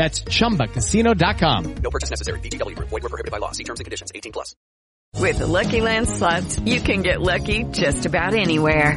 That's ChumbaCasino.com. No purchase necessary. VGW Group. Void were prohibited by law. See terms and conditions. 18 plus. With the Lucky Land slots, you can get lucky just about anywhere.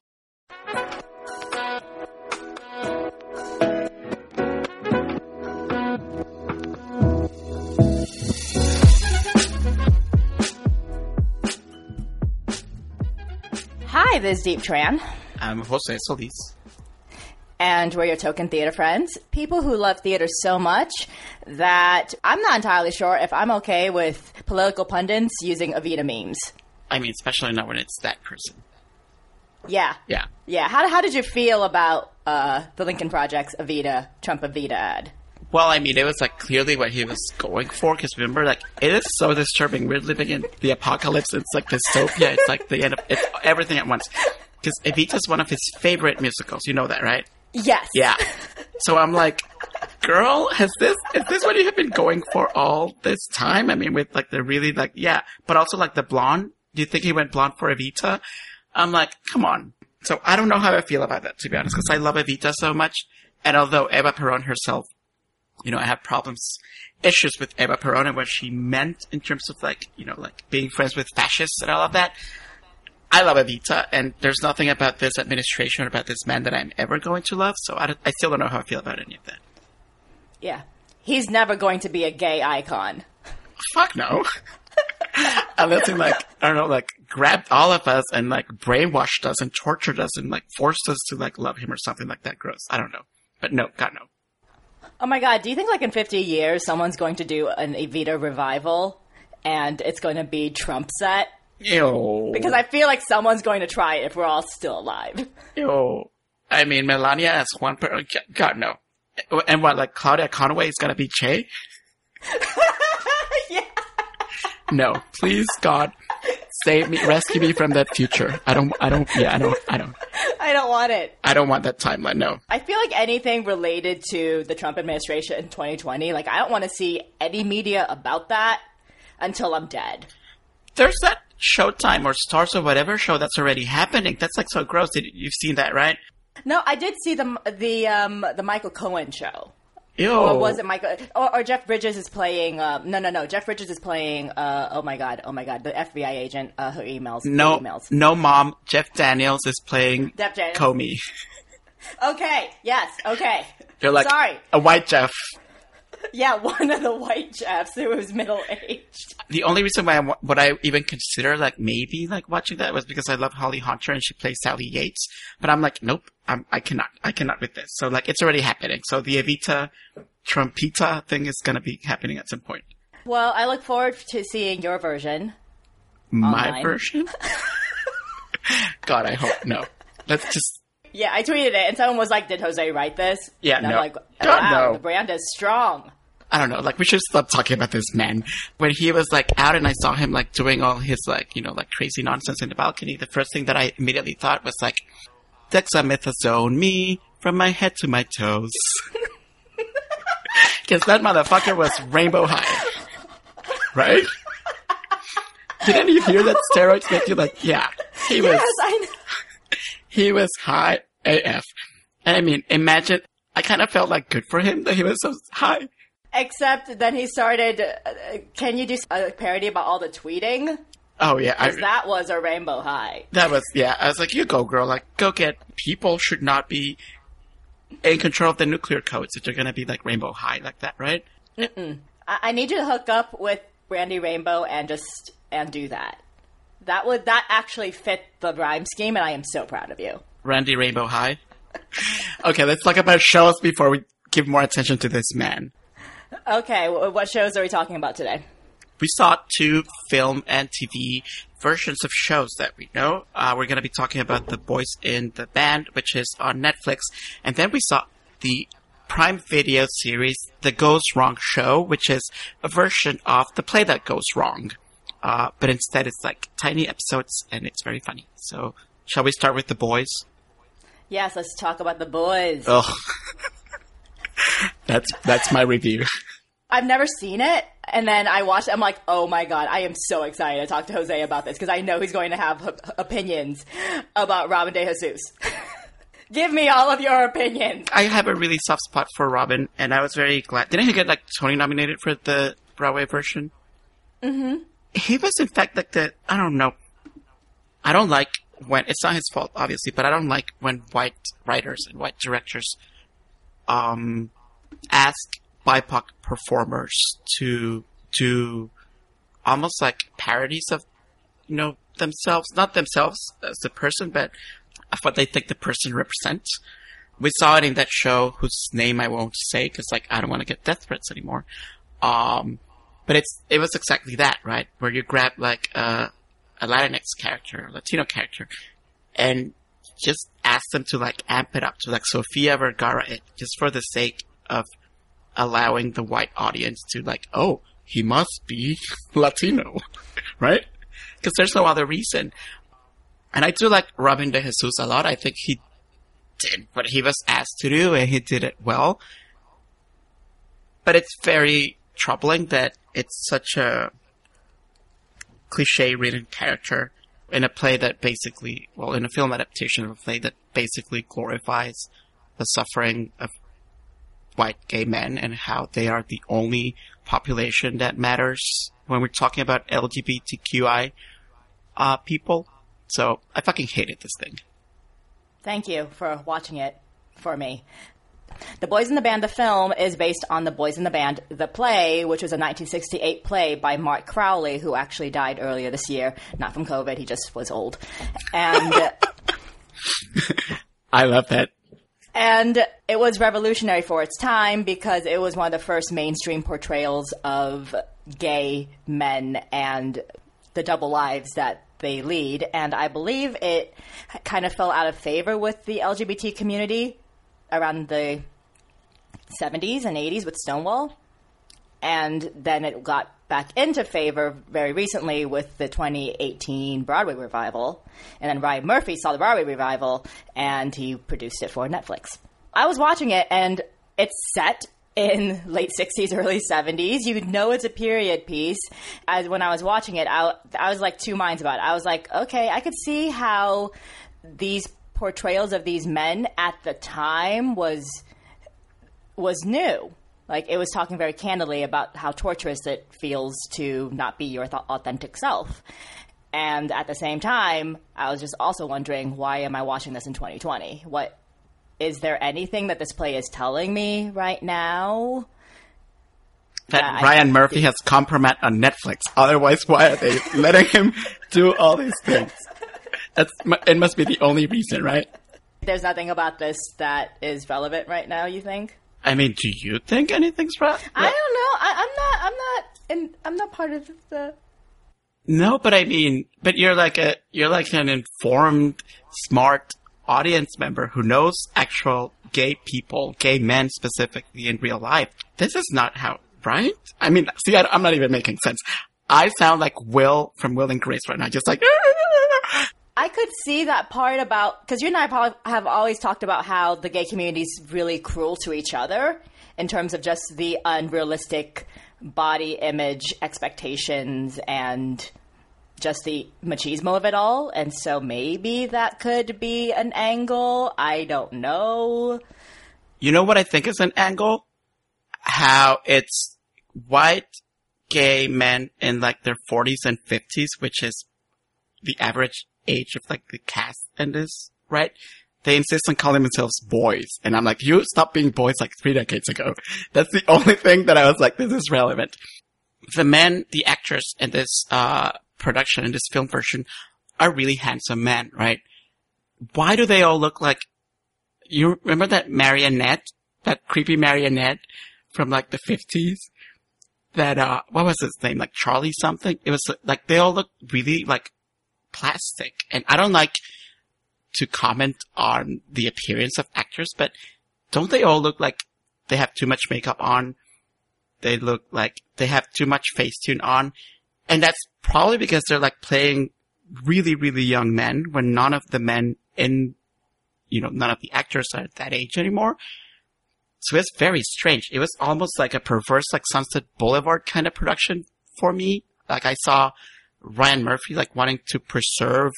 Hi, this is Diep Tran, I'm Jose Solis. and we're your token theater friends. People who love theater so much that I'm not entirely sure if I'm okay with political pundits using Evita memes. I mean, especially not when it's that person. Yeah. Yeah. Yeah. How, how did you feel about uh, the Lincoln Project's Evita, Trump Evita ad? Well, I mean, it was like clearly what he was going for. Because remember, like, it is so disturbing. We're living in the apocalypse. It's like dystopia. It's like the end of it's everything at once. Because Evita's one of his favorite musicals. You know that, right? Yes. Yeah. So I'm like, girl, has this is this what you have been going for all this time? I mean, with like the really like yeah, but also like the blonde. Do you think he went blonde for Evita? I'm like, come on. So I don't know how I feel about that to be honest, because I love Evita so much. And although Eva Peron herself, you know, I have problems, issues with Eva Peron and what she meant in terms of like, you know, like being friends with fascists and all of that. I love Evita, and there's nothing about this administration or about this man that I'm ever going to love. So I, I still don't know how I feel about any of that. Yeah. He's never going to be a gay icon. Fuck no. Unless he like I don't know, like grabbed all of us and like brainwashed us and tortured us and like forced us to like love him or something like that. Gross. I don't know, but no, God no. Oh my god, do you think like in 50 years someone's going to do an Evita revival and it's going to be Trump set? Ew. Because I feel like someone's going to try it if we're all still alive. Ew. I mean, Melania as one per God no. And what like Claudia Conway is gonna be Che? yeah. No, please God, save me, rescue me from that future. I don't. I don't. Yeah, I don't. I don't. I don't want it. I don't want that timeline. No. I feel like anything related to the Trump administration in 2020, like I don't want to see any media about that until I'm dead. There's that Showtime or Stars or whatever show that's already happening. That's like so gross. Did- You've seen that, right? No, I did see the the um the Michael Cohen show. Ew. Or was it Michael? Or, or Jeff Bridges is playing? Uh, no, no, no. Jeff Bridges is playing. Uh, oh my god! Oh my god! The FBI agent uh, who emails. No, who emails. no, mom. Jeff Daniels is playing Jeff Daniels. Comey. Okay. Yes. Okay. You're like sorry. a white Jeff. Yeah, one of the white Jeffs who was middle aged. The only reason why I wa- would I even consider like maybe like watching that was because I love Holly Hunter and she plays Sally Yates. But I'm like, nope, I'm, I cannot, I cannot with this. So like, it's already happening. So the Evita Trumpita thing is gonna be happening at some point. Well, I look forward to seeing your version. My Online. version. God, I hope no. Let's just Yeah, I tweeted it, and someone was like, "Did Jose write this?" Yeah, and I'm no. like, God, "Wow, no. the brand is strong." I don't know, like we should stop talking about this man. When he was like out and I saw him like doing all his like, you know, like crazy nonsense in the balcony, the first thing that I immediately thought was like, dexamethasone me from my head to my toes. Cause that motherfucker was rainbow high. Right? Didn't you hear that steroids make you like, yeah, he was, Yes, I know. He was high AF. And I mean, imagine, I kind of felt like good for him that he was so high. Except then he started. Uh, can you do a parody about all the tweeting? Oh yeah, I, that was a rainbow high. That was yeah. I was like, you go, girl. Like, go get. People should not be in control of the nuclear codes if they're gonna be like rainbow high like that, right? I, I need you to hook up with Randy Rainbow and just and do that. That would that actually fit the rhyme scheme, and I am so proud of you. Randy Rainbow High. okay, let's talk about shows before we give more attention to this man. Okay, what shows are we talking about today? We saw two film and TV versions of shows that we know. Uh, we're going to be talking about The Boys in the Band, which is on Netflix. And then we saw the Prime Video series, The Goes Wrong Show, which is a version of The Play That Goes Wrong. Uh, but instead it's like tiny episodes and it's very funny. So, shall we start with The Boys? Yes, let's talk about the boys. Oh. that's, that's my review. I've never seen it, and then I watched. it. I'm like, oh my god, I am so excited to talk to Jose about this because I know he's going to have h- opinions about Robin De Jesus. Give me all of your opinions. I have a really soft spot for Robin, and I was very glad. Didn't he get like Tony nominated for the Broadway version? Mm-hmm. He was in fact like the I don't know. I don't like when it's not his fault, obviously, but I don't like when white writers and white directors um ask BIPOC performers to do almost like parodies of you know themselves, not themselves as the person, but of what they think the person represents. We saw it in that show whose name I won't say because like I don't want to get death threats anymore. Um, but it's it was exactly that, right? Where you grab like a a Latinx character, a Latino character, and just ask them to like amp it up to like Sofia Vergara it just for the sake of allowing the white audience to like, oh, he must be Latino, right? Because there's no other reason. And I do like Robin de Jesus a lot. I think he did what he was asked to do and he did it well. But it's very troubling that it's such a cliche written character in a play that basically, well, in a film adaptation of a play that basically glorifies the suffering of white gay men and how they are the only population that matters when we're talking about LGBTQI uh, people. So I fucking hated this thing. Thank you for watching it for me. The Boys in the Band, the film, is based on The Boys in the Band, the play, which was a 1968 play by Mart Crowley, who actually died earlier this year. Not from COVID, he just was old. And, I love that. and it was revolutionary for its time because it was one of the first mainstream portrayals of gay men and the double lives that they lead. And I believe it kind of fell out of favor with the LGBT community around the 70s and 80s with Stonewall. And then it got back into favor very recently with the 2018 Broadway revival. And then Ryan Murphy saw the Broadway revival and he produced it for Netflix. I was watching it and it's set in late 60s, early 70s. You know it's a period piece. As when I was watching it, I, I was like two minds about it. I was like, okay, I could see how these portrayals of these men at the time was was new. Like it was talking very candidly about how torturous it feels to not be your th- authentic self. And at the same time, I was just also wondering why am I watching this in 2020? What is there anything that this play is telling me right now? That Yeah, Ryan Murphy has compromise on Netflix. Otherwise, why are they letting him do all these things? That's it. Must be the only reason, right? There's nothing about this that is relevant right now. You think? I mean, do you think anything's right? I don't know. I, I'm not. I'm not. In, I'm not part of the. No, but I mean, but you're like a you're like an informed, smart audience member who knows actual gay people, gay men specifically in real life. This is not how, right? I mean, see, I, I'm not even making sense. I sound like Will from Will and Grace right now, just like. I could see that part about because you and I have always talked about how the gay community is really cruel to each other in terms of just the unrealistic body image expectations and just the machismo of it all. And so maybe that could be an angle. I don't know. You know what I think is an angle? How it's white gay men in like their 40s and 50s, which is the average age of like the cast in this, right? They insist on calling themselves boys. And I'm like, you stopped being boys like three decades ago. That's the only thing that I was like, this is relevant. the men, the actors in this uh, production, in this film version, are really handsome men, right? Why do they all look like? You remember that marionette, that creepy marionette from like the fifties? That uh, what was his name? Like Charlie something? It was like they all look really like plastic, and I don't like to comment on the appearance of actors, but don't they all look like they have too much makeup on? They look like they have too much face tune on. And that's probably because they're like playing really, really young men when none of the men in, you know, none of the actors are that age anymore. So it's very strange. It was almost like a perverse, like Sunset Boulevard kind of production for me. Like I saw Ryan Murphy like wanting to preserve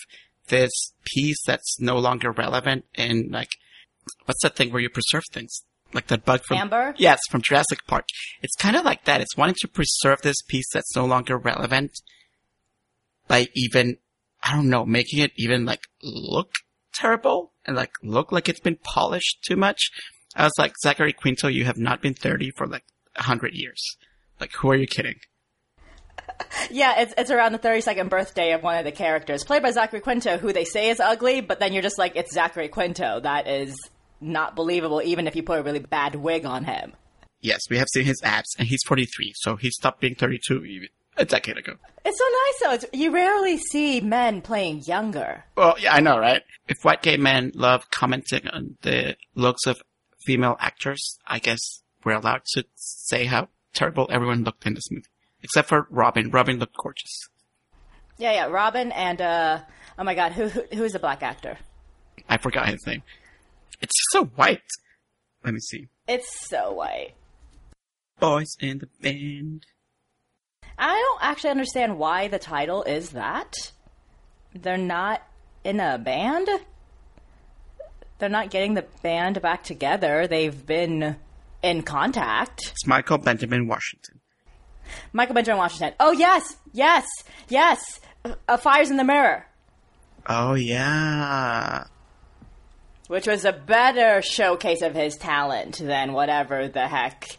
this piece that's no longer relevant and like, what's that thing where you preserve things? Like that bug from Amber? Yes, from Jurassic Park. It's kind of like that. It's wanting to preserve this piece that's no longer relevant by even, I don't know, making it even like look terrible and like look like it's been polished too much. I was like, Zachary Quinto, you have not been 30 for like a hundred years. Like, who are you kidding? Yeah, it's it's around the 32nd birthday of one of the characters, played by Zachary Quinto, who they say is ugly, but then you're just like, it's Zachary Quinto. That is not believable, even if you put a really bad wig on him. Yes, we have seen his abs and he's 43, so he stopped being 32 even a decade ago. It's so nice though. It's, you rarely see men playing younger. Well, yeah, I know, right? If white gay men love commenting on the looks of female actors, I guess we're allowed to say how terrible everyone looked in this movie. Except for Robin. Robin looked gorgeous. Yeah, yeah. Robin and uh, oh my god, who who who is the black actor? I forgot his name. It's so white. Let me see. It's so white. Boys in the band. I don't actually understand why the title is that. They're not in a band. They're not getting the band back together. They've been in contact. It's Michael Benjamin Washington. Michael Benjamin Washington. Oh yes, yes, yes. Uh, Fires in the Mirror, Oh yeah. which was a better showcase of his talent than whatever the heck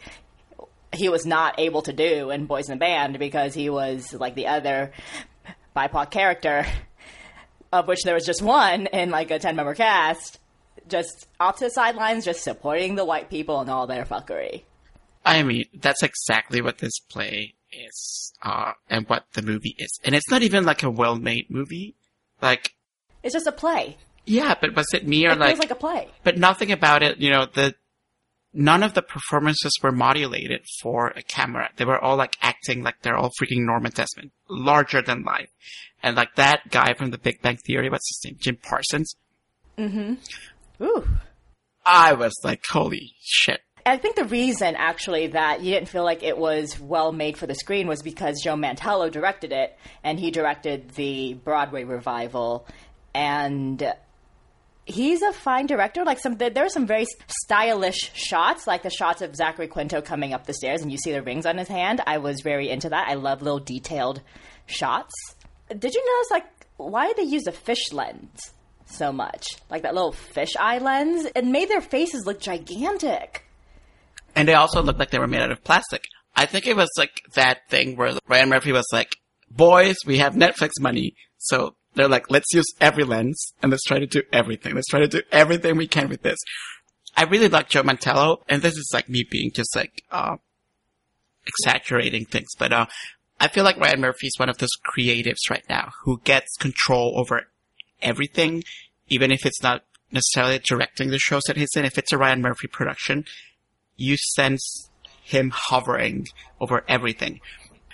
he was not able to do in Boys in the Band because he was like the other BIPOC character, of which there was just one in like a ten member cast, just off to the sidelines, just supporting the white people and all their fuckery. I mean, that's exactly what this play is, uh, and what the movie is. And it's not even like a well-made movie. Like, It's just a play. yeah, but was it me or It like, feels like a play. but nothing about it, you know, the, none of the performances were modulated for a camera. They were all like acting like they're all freaking Norma Desmond, larger than life. And like that guy from the Big Bang Theory, what's his name? Jim Parsons. Mm-hmm. Ooh. I was like, holy shit. I think the reason actually that you didn't feel like it was well made for the screen was because Joe Mantello directed it, and he directed the Broadway revival, and he's a fine director. Like some, there were some very stylish shots, like the shots of Zachary Quinto coming up the stairs, and you see the rings on his hand. I was very into that. I love little detailed shots. Did you notice like why did they use a fish lens so much? Like that little fish eye lens. It made their faces look gigantic. And they also looked like they were made out of plastic. I think it was like that thing where Ryan Murphy was like, boys, we have Netflix money. So they're like, let's use every lens and let's try to do everything. Let's try to do everything we can with this. I really like Joe Mantello, and this is like me being just like, uh, exaggerating things, but, uh, I feel like Ryan Murphy is one of those creatives right now who gets control over everything, even if it's not necessarily directing the shows that he's in. If it's a Ryan Murphy production, you sense him hovering over everything.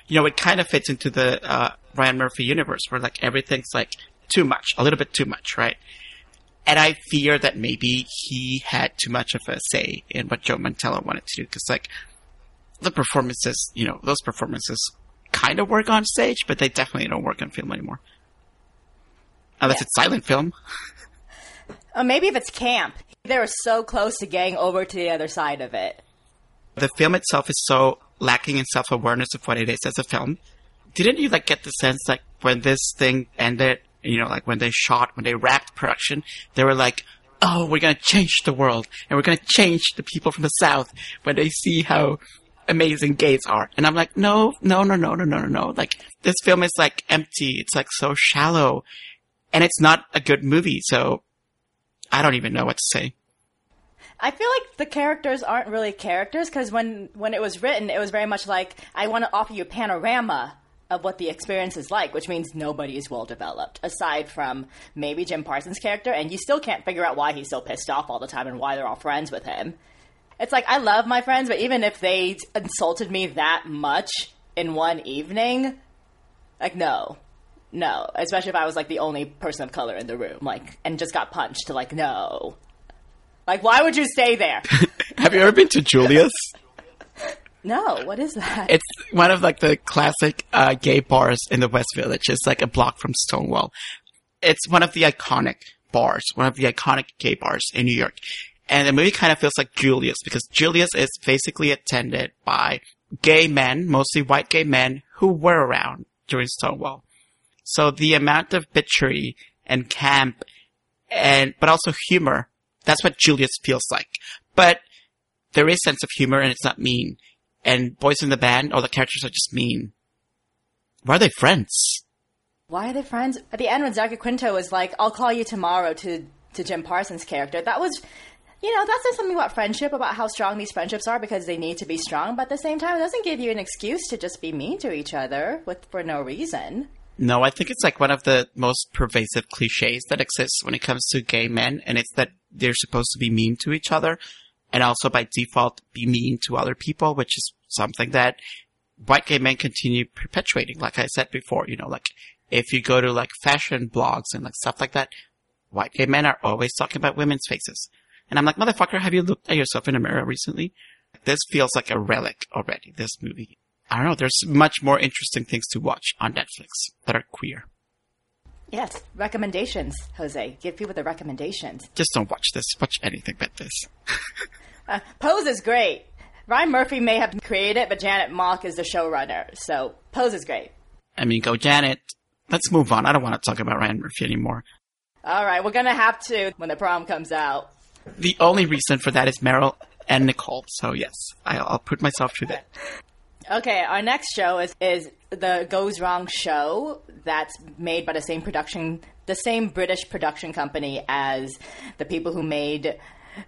You know, it kind of fits into the uh, Ryan Murphy universe where like everything's like too much, a little bit too much, right? And I fear that maybe he had too much of a say in what Joe Mantello wanted to do because like the performances, you know, those performances kind of work on stage, but they definitely don't work on film anymore. Unless Yeah. it's silent film. Or maybe if it's camp. They were so close to getting over to the other side of it. the film itself is so lacking in self-awareness of what it is as a film. Didn't you like get the sense like when this thing ended, you know, like when they shot, when they wrapped production, they were like, "Oh, we're gonna change the world, and we're gonna change the people from the South when they see how amazing gays are. And I'm like, no, no, no, no, no, no, no, no. Like, this film is like empty. It's like so shallow. And it's not a good movie, so I don't even know what to say. I feel like the characters aren't really characters because when when it was written, it was very much like I want to offer you a panorama of what the experience is like, which means nobody is well developed aside from maybe Jim Parsons' character, and you still can't figure out why he's so pissed off all the time and why they're all friends with him. It's like I love my friends, but even if they insulted me that much in one evening, like no, no, especially if I was like the only person of color in the room, like and just got punched, to like no. Like, why would you stay there? Have you ever been to Julius? No, what is that? It's one of like the classic uh, gay bars in the West Village. It's like a block from Stonewall. It's one of the iconic bars, one of the iconic gay bars in New York. And the movie kind of feels like Julius because Julius is basically attended by gay men, mostly white gay men who were around during Stonewall. So the amount of bitchery and camp and, but also humor, that's what Julius feels like. But there is sense of humor and it's not mean. And boys in the band, all the characters are just mean. Why are they friends? Why are they friends? At the end, when Zachary Quinto was like, "I'll call you tomorrow" to to Jim Parsons' character, that was, you know, that says something about friendship, about how strong these friendships are because they need to be strong. But at the same time, it doesn't give you an excuse to just be mean to each other with for no reason. No, I think it's like one of the most pervasive cliches that exists when it comes to gay men, and it's that they're supposed to be mean to each other, and also by default be mean to other people, which is something that white gay men continue perpetuating. Like I said before, you know, like if you go to like fashion blogs and like stuff like that, white gay men are always talking about women's faces. And I'm like, motherfucker, have you looked at yourself in a mirror recently? This feels like a relic already, this movie. I don't know, there's much more interesting things to watch on Netflix that are queer. Yes, recommendations, Jose. Give people the recommendations. Just don't watch this. Watch anything but this. Uh, Pose is great. Ryan Murphy may have created it, but Janet Mock is the showrunner. So Pose is great. I mean, go Janet. Let's move on. I don't want to talk about Ryan Murphy anymore. All right, we're gonna have to when the prom comes out. The only reason for that is Meryl and Nicole. So yes, I'll, I'll put myself through that. Okay, our next show is is the Goes Wrong show that's made by the same production, the same British production company as the people who made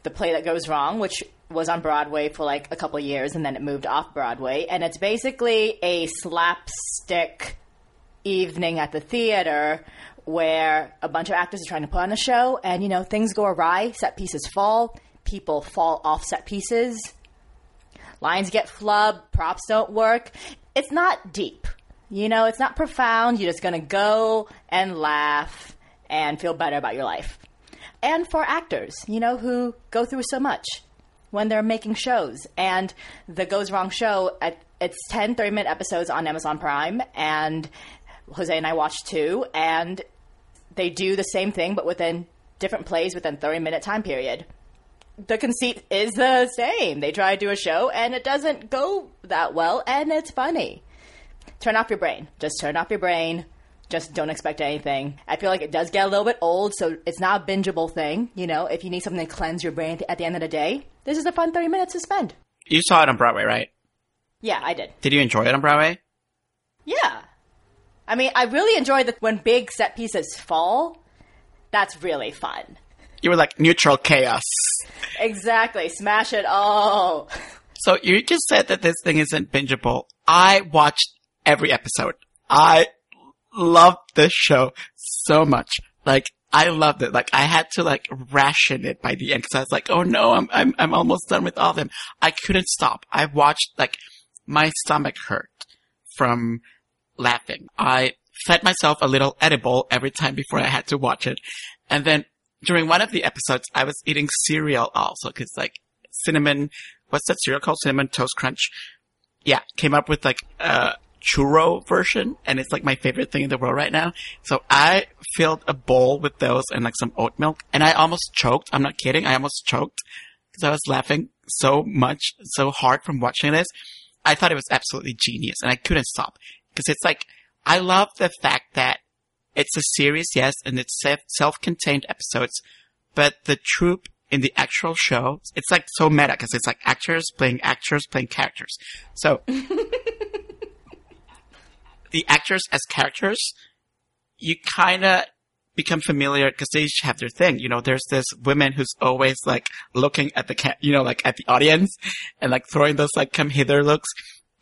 the play that goes wrong, which was on Broadway for like a couple years and then it moved off Broadway, and it's basically a slapstick evening at the theater where a bunch of actors are trying to put on a show and you know things go awry set pieces fall people fall off set pieces lines get flubbed props don't work it's not deep you know it's not profound you're just gonna go and laugh and feel better about your life and for actors you know who go through so much when they're making shows. And the Goes Wrong show, it's 10 30 minute episodes on Amazon Prime. And Jose and I watched two. And they do the same thing, but within different plays within 30 minute time period. The conceit is the same. They try to do a show and it doesn't go that well and it's funny. Turn off your brain. Just turn off your brain. Just don't expect anything. I feel like it does get a little bit old, so it's not a bingeable thing. You know, if you need something to cleanse your brain at the end of the day, this is a fun 30 minutes to spend. You saw it on Broadway, right? Yeah, I did. Did you enjoy it on Broadway? Yeah. I mean, I really enjoy the when big set pieces fall. That's really fun. You were like neutral chaos. Exactly. Smash it all. So you just said that this thing isn't bingeable. I watched every episode. I loved this show so much. Like, I loved it. Like, I had to like ration it by the end because I was like, oh no, I'm, I'm, I'm almost done with all of them. I couldn't stop. I watched like my stomach hurt from laughing. I fed myself a little edible every time before I had to watch it. And then during one of the episodes, I was eating cereal also because like cinnamon, what's that cereal called? Cinnamon Toast Crunch. Yeah, came up with like a churro version and it's like my favorite thing in the world right now. So I filled a bowl with those and like some oat milk and I almost choked. I'm not kidding. I almost choked because I was laughing so much, so hard from watching this. I thought it was absolutely genius and I couldn't stop because it's like, I love the fact that it's a series, yes, and it's self- self-contained episodes, but the troupe in the actual show, it's like so meta because it's like actors playing actors playing characters. So the actors as characters, you kind of become familiar because they each have their thing. You know, there's this woman who's always like looking at the, ca- you know, like at the audience and like throwing those like come hither looks.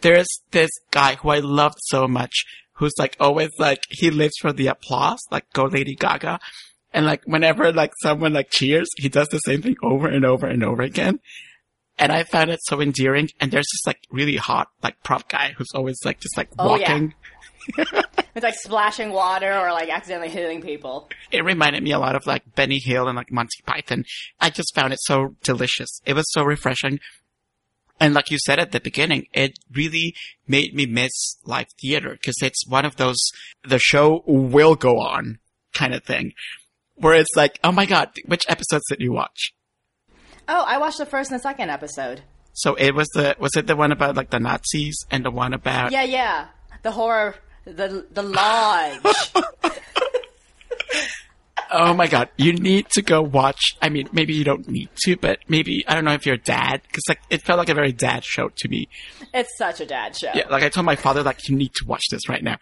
There's this guy who I loved so much who's like always like, he lives for the applause, like go Lady Gaga. And like whenever like someone like cheers, he does the same thing over and over and over again. And I found it so endearing. And there's this like really hot like prop guy who's always like just like Oh, yeah. walking. It's like splashing water or like accidentally hitting people. it reminded me a lot of like Benny Hill and like Monty Python. I just found it so delicious. It was so refreshing. And like you said at the beginning, it really made me miss live theater because it's one of those, the show will go on kind of thing where it's like, oh my God, which episodes did you watch? Oh, I watched the first and the second episode. So it was the, was it the one about like the Nazis and the one about, Yeah, yeah. The horror, the the lodge. oh my God, you need to go watch. I mean, maybe you don't need to, but maybe, I don't know if you're dad because like it felt like a very dad show to me. it's such a dad show. Yeah, like I told my father, like you need to watch this right now.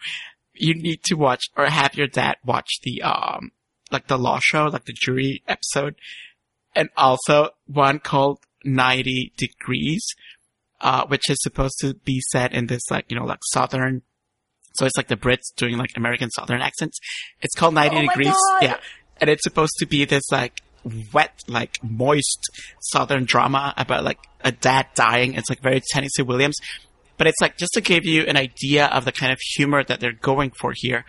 You need to watch or have your dad watch the um like the law show, like the jury episode, and also one called Ninety Degrees, uh, which is supposed to be set in this like you know like southern. So it's like the Brits doing like American southern accents. It's called Ninety Oh my Degrees. God. Yeah, and it's supposed to be this like wet, like moist southern drama about like a dad dying. It's like very Tennessee Williams but it's like just to give you an idea of the kind of humor that they're going for here.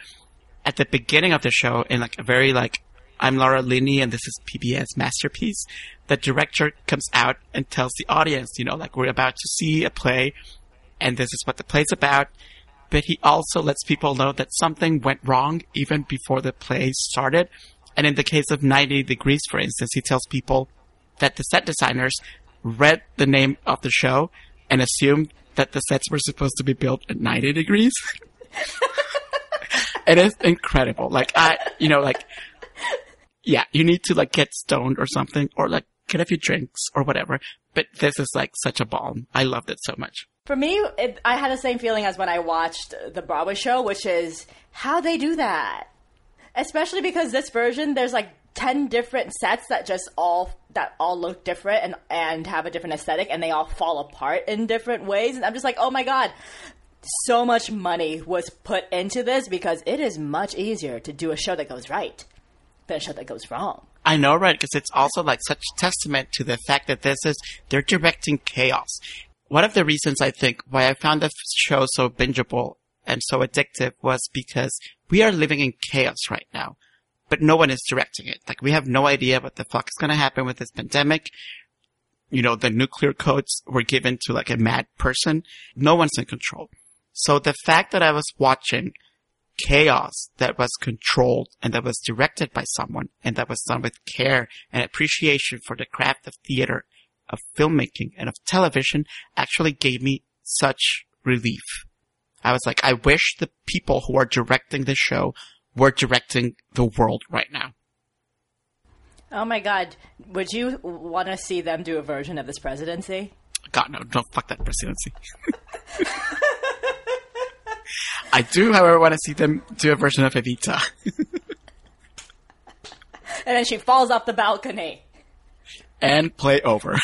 At the beginning of the show, in like a very like, I'm Laura Linney and this is PBS masterpiece. The director comes out and tells the audience, you know, like we're about to see a play, and this is what the play's about. But he also lets people know that something went wrong even before the play started. And in the case of 90 Degrees, for instance, he tells people that the set designers read the name of the show and assumed that the sets were supposed to be built at 90 degrees. it is incredible. Like I, you know, like, yeah, you need to like get stoned or something or like get a few drinks or whatever. But this is like such a balm. I loved it so much. For me, it, I had the same feeling as when I watched the Broadway show, which is how they do that. Especially because this version, there's like ten different sets that just all that all look different and and have a different aesthetic, and they all fall apart in different ways. And I'm just like, oh my god, so much money was put into this because it is much easier to do a show that goes right than a show that goes wrong. I know, right? Because it's also like such testament to the fact that this is, they're directing chaos. One of the reasons I think why I found the show so bingeable and so addictive was because we are living in chaos right now, but no one is directing it. Like we have no idea what the fuck is going to happen with this pandemic. You know, the nuclear codes were given to like a mad person. No one's in control. So the fact that I was watching chaos that was controlled and that was directed by someone and that was done with care and appreciation for the craft of theater, of filmmaking and of television actually gave me such relief. I was like, I wish the people who are directing this show were directing the world right now. Oh my god, would you want to see them do a version of this presidency? God, no, don't fuck that presidency. I do, however, want to see them do a version of Evita. And then she falls off the balcony. and play over.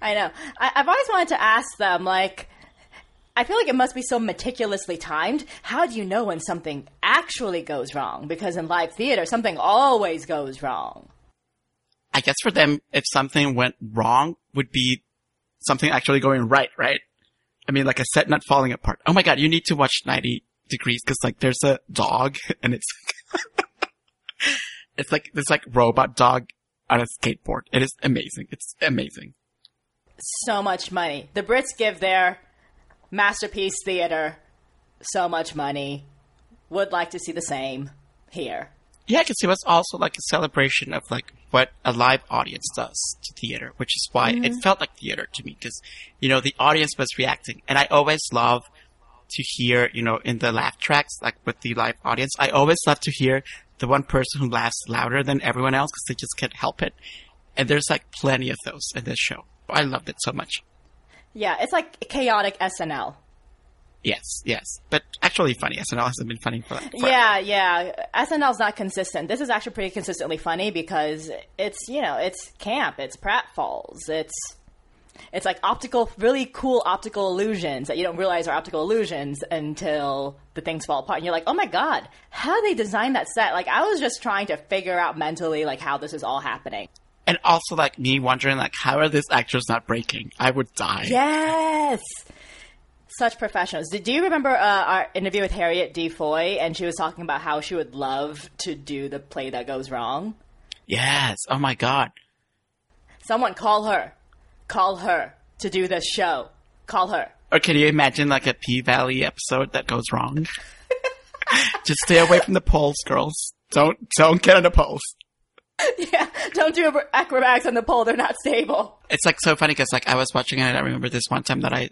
I know. I, I've always wanted to ask them, like, I feel like it must be so meticulously timed. How do you know when something actually goes wrong? Because in live theater, something always goes wrong. I guess for them, if something went wrong, would be something actually going right, right? I mean, like a set not falling apart. Oh my god, you need to watch 90 Degrees because like there's a dog and it's it's like this like robot dog on a skateboard. It is amazing. It's amazing. So much money. The Brits give their masterpiece theater so much money. Would like to see the same here. Yeah, because it was also like a celebration of like what a live audience does to theater, which is why it mm-hmm. felt like theater to me. Because you know the audience was reacting, and I always love to hear you know in the laugh tracks, like with the live audience, I always love to hear the one person who laughs louder than everyone else because they just can't help it. And there's like plenty of those in this show. I loved it so much. Yeah, it's like chaotic SNL. Yes, yes. But actually funny. SNL hasn't been funny for, for Yeah, yeah. SNL's not consistent. This is actually pretty consistently funny because it's, you know, it's camp, it's pratfalls, it's it's like optical really cool optical illusions that you don't realize are optical illusions until the things fall apart and you're like, "Oh my god, how they designed that set?" Like I was just trying to figure out mentally like how this is all happening. And also like me wondering like how are these actors not breaking? I would die. Yes. Such professionals. Do you remember uh, our interview with Harriet D. Foy? And she was talking about how she would love to do the play that goes wrong. Yes. Oh my god. Someone call her. Call her to do this show. Call her. Or can you imagine like a P Valley episode that goes wrong? Just stay away from the poles, girls. Don't don't get on the poles. Yeah, don't do acrobatics on the pole. They're not stable. It's like so funny because like I was watching it. and I remember this one time that I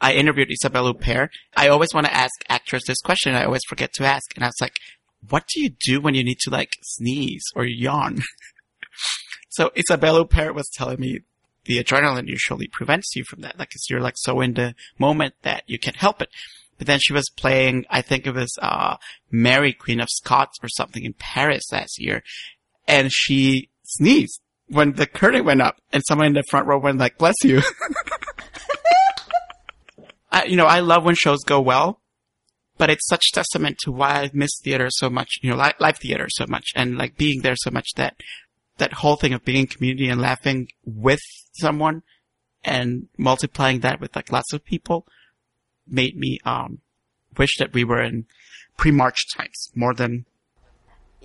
I interviewed Isabelle Huppert. I always want to ask actors this question. I always forget to ask, and I was like, "What do you do when you need to like sneeze or yawn?" so Isabelle Huppert was telling me the adrenaline usually prevents you from that, like, cause you're like so in the moment that you can't help it. But then she was playing, I think it was, uh, Mary, Queen of Scots or something in Paris last year. And she sneezed when the curtain went up and someone in the front row went like, bless you. I, you know, I love when shows go well, but it's such testament to why I miss theater so much, you know, li- live theater so much and like being there so much that that whole thing of being in community and laughing with someone and multiplying that with like lots of people made me um wish that we were in pre-March times more than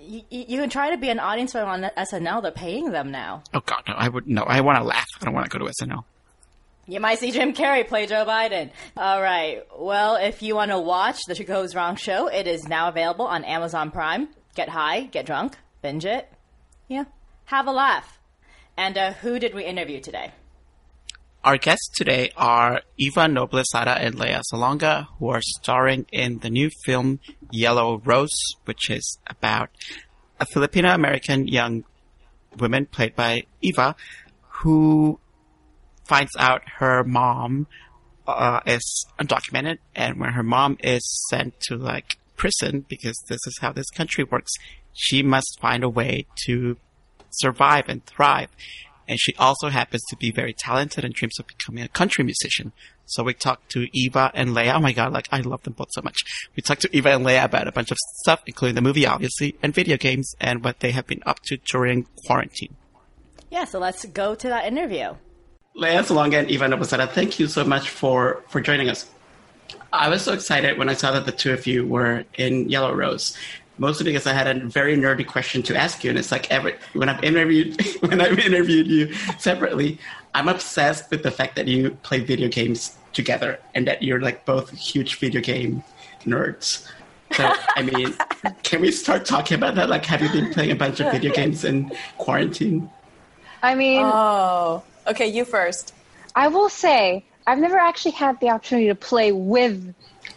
You, you can try to be an audience member on SNL. They're paying them now. oh god no I would no I want to laugh I don't want to go to SNL You might see Jim Carrey play Joe Biden. All right. Well, if you want to watch the She Goes Wrong show, it is now available on Amazon Prime. Get high, get drunk, binge it. Yeah. Have a laugh. And uh, who did we interview today? Our guests today are Eva Noblesada and Lea Salonga, who are starring in the new film Yellow Rose, which is about a Filipino American young woman played by Eva, who finds out her mom uh, is undocumented, and when her mom is sent to like prison because this is how this country works, she must find a way to survive and thrive. And she also happens to be very talented and dreams of becoming a country musician. So we talked to Eva and Lea. Oh my god, like I love them both so much. We talked to Eva and Lea about a bunch of stuff, including the movie, obviously, and video games, and what they have been up to during quarantine. Yeah, so let's go to that interview. Lea Salonga and Eva Noblesada, thank you so much for, for joining us. I was so excited when I saw that the two of you were in Yellow Rose, mostly because I had a very nerdy question to ask you, and it's like every when I've interviewed when I've interviewed you separately, I'm obsessed with the fact that you play video games together and that you're like both huge video game nerds. So I mean, can we start talking about that? Like, have you been playing a bunch of video games in quarantine? I mean, Oh, okay, you first. I will say I've never actually had the opportunity to play with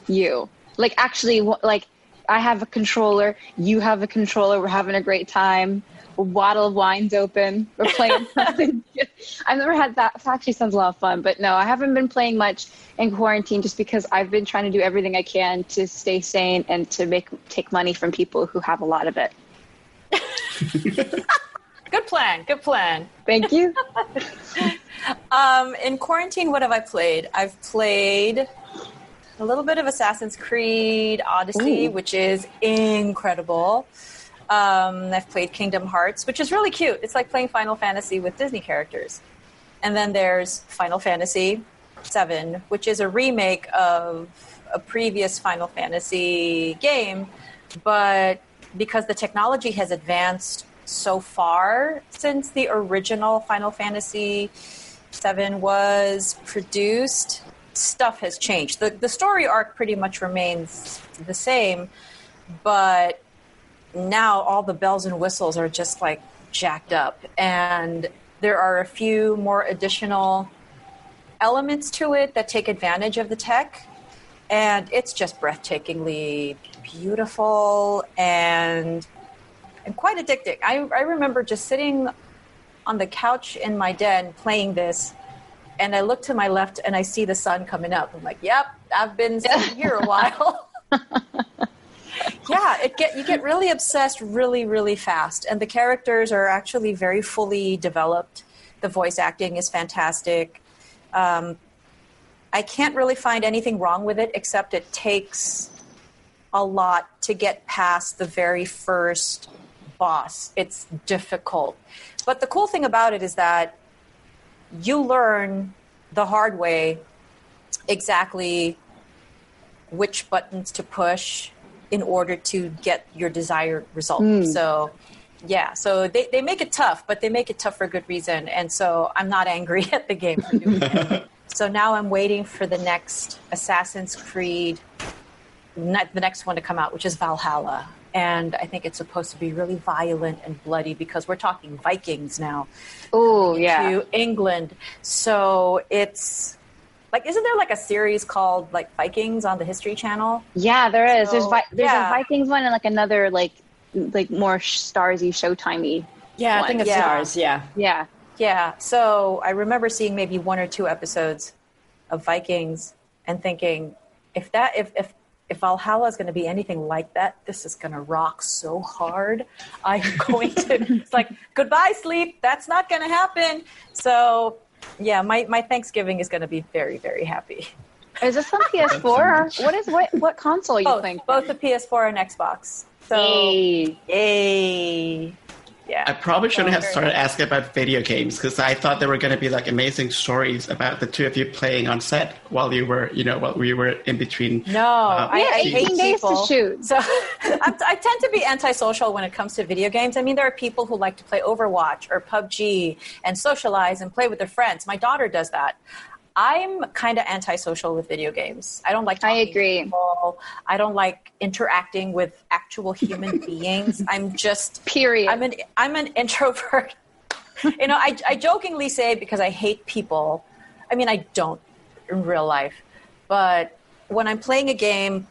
you. Like actually, like I have a controller, you have a controller. We're having a great time. A bottle of wine's open. We're playing something. I've never had that. It actually sounds a lot of fun, but no, I haven't been playing much in quarantine just because I've been trying to do everything I can to stay sane and to make take money from people who have a lot of it. Good plan. Good plan. Thank you. Um, in quarantine, what have I played? I've played a little bit of Assassin's Creed Odyssey, which is incredible. Um, I've played Kingdom Hearts, which is really cute. It's like playing Final Fantasy with Disney characters. And then there's Final Fantasy VII, which is a remake of a previous Final Fantasy game, but because the technology has advanced so far since the original Final Fantasy VII was produced, stuff has changed. The, the story arc pretty much remains the same, but now all the bells and whistles are just like jacked up. And there are a few more additional elements to it that take advantage of the tech. And it's just breathtakingly beautiful and and quite addicting. I, I remember just sitting on the couch in my den playing this, and I look to my left and I see the sun coming up. I'm like, "Yep, I've been sitting here a while." yeah, it get you get really obsessed really really fast, and the characters are actually very fully developed. The voice acting is fantastic. Um, I can't really find anything wrong with it except it takes a lot to get past the very first boss. It's difficult. But the cool thing about it is that you learn the hard way exactly which buttons to push in order to get your desired result. Hmm. So, yeah, so they, they make it tough, but they make it tough for a good reason. And so I'm not angry at the game for doing it. So now I'm waiting for the next Assassin's Creed, ne- the next one to come out, which is Valhalla. And I think it's supposed to be really violent and bloody because we're talking Vikings now Oh yeah. to England. So it's like, isn't there like a series called like Vikings on the History Channel? Yeah, there is. there's Vi- there's yeah. a Vikings one and like another like like more sh- starsy showtimey. Yeah, I think it's Yeah. stars. Yeah. Yeah. Yeah. So I remember seeing maybe one or two episodes of Vikings and thinking, if that if if if Valhalla is going to be anything like that, this is going to rock so hard. I'm going to. It's like goodbye sleep. That's not going to happen. So yeah, my my Thanksgiving is going to be very very happy. Is this on PS4? or what is what what console you Both think? both the PS4 and Xbox. So Yay. yay. Yeah. I probably shouldn't have started asking about video games because I thought there were going to be like amazing stories about the two of you playing on set while you were, you know, while we were in between. No, uh, I, I hate 18 days to shoot. So I'm, I tend to be antisocial when it comes to video games. I mean, there are people who like to play Overwatch or PUBG and socialize and play with their friends. My daughter does that. I'm kind of antisocial with video games. I don't like. I agree. people. I don't like interacting with actual human beings. I'm just Period. I'm an I'm an introvert. you know, I, I jokingly say because I hate people. I mean, I don't in real life, but when I'm playing a game,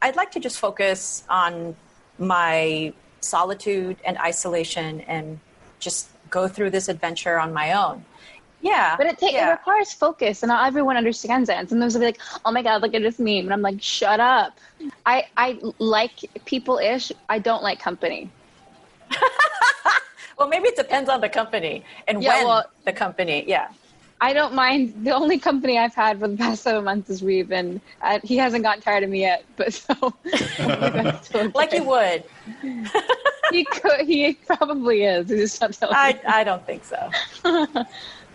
I'd like to just focus on my solitude and isolation and just go through this adventure on my own. Yeah, But it, ta- it requires focus, and not everyone understands that. And sometimes I'll be like, "Oh my god, look at this meme," and I'm like, "Shut up." I I like people ish. I don't like company. well, maybe it depends on the company and Yeah, when well- the company. Yeah. I don't mind. The only company I've had for the past seven months is Reeve, and uh, he hasn't gotten tired of me yet. But so, Like you would. he could. He probably is. He just not telling me. I, I don't think so.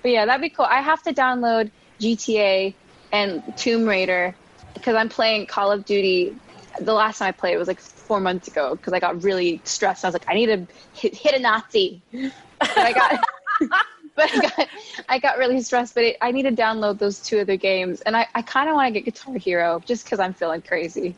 But yeah, that'd be cool. I have to download GTA and Tomb Raider because I'm playing Call of Duty. The last time I played it was like four months ago because I got really stressed. I was like, I need to hit, hit a Nazi. But I got, but I got, I got really stressed. But it, I need to download those two other games, and I, I kind of want to get Guitar Hero just because I'm feeling crazy.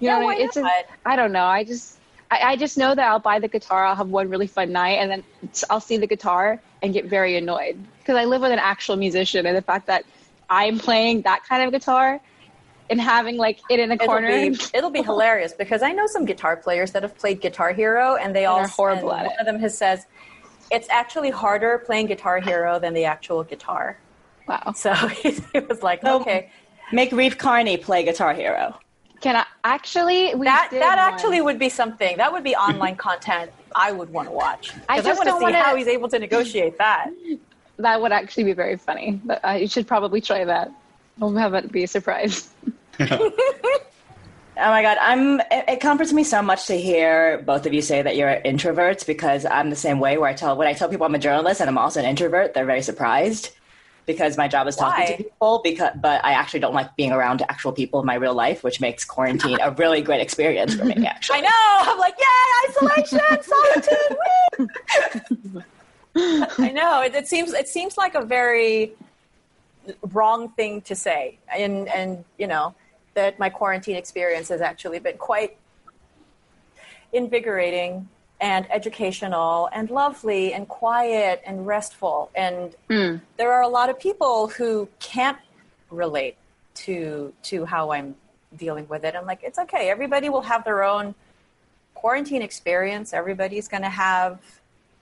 You Yeah, know, what I mean? it's just? I don't know. I just, I, I just know that I'll buy the guitar. I'll have one really fun night, and then I'll see the guitar and get very annoyed because I live with an actual musician, and the fact that I'm playing that kind of guitar and having like it in a It'll corner. be, it'll be hilarious because I know some guitar players that have played Guitar Hero and they all they're horrible and at one it. of them has says it's actually harder playing Guitar Hero than the actual guitar. wow. So he, he was like, So- okay, Make Reeve Carney play Guitar Hero. Can I actually? We that did that one. actually would be something. That would be online content I would want to watch. I just want to don't see wanna- how he's able to negotiate that. that would actually be very funny. But I should probably try that. I'll have it be a surprise. Oh my god, I'm. It, it comforts me so much to hear both of you say that you're introverts because I'm the same way. Where I tell when I tell people I'm a journalist and I'm also an introvert, they're very surprised because my job is talking Why? to people. Because, but I actually don't like being around actual people in my real life, which makes quarantine a really great experience for me. Actually, I know. I'm like, yay, isolation, solitude. I know. It, it seems it seems like a very wrong thing to say, and and you know that my quarantine experience has actually been quite invigorating and educational and lovely and quiet and restful. And hmm. there are a lot of people who can't relate to to how I'm dealing with it. I'm like, it's okay. Everybody will have their own quarantine experience. Everybody's going to have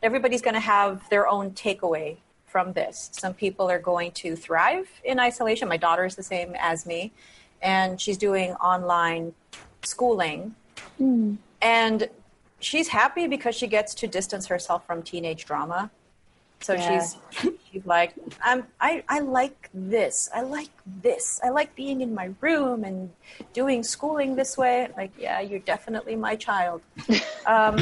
everybody's going to have their own takeaway from this. Some people are going to thrive in isolation. My daughter is the same as me, and she's doing online schooling. Hmm. And she's happy because she gets to distance herself from teenage drama. So Yeah. she's she's like, I'm I, I like this. I like this. I like being in my room and doing schooling this way. Like, yeah, you're definitely my child. Um,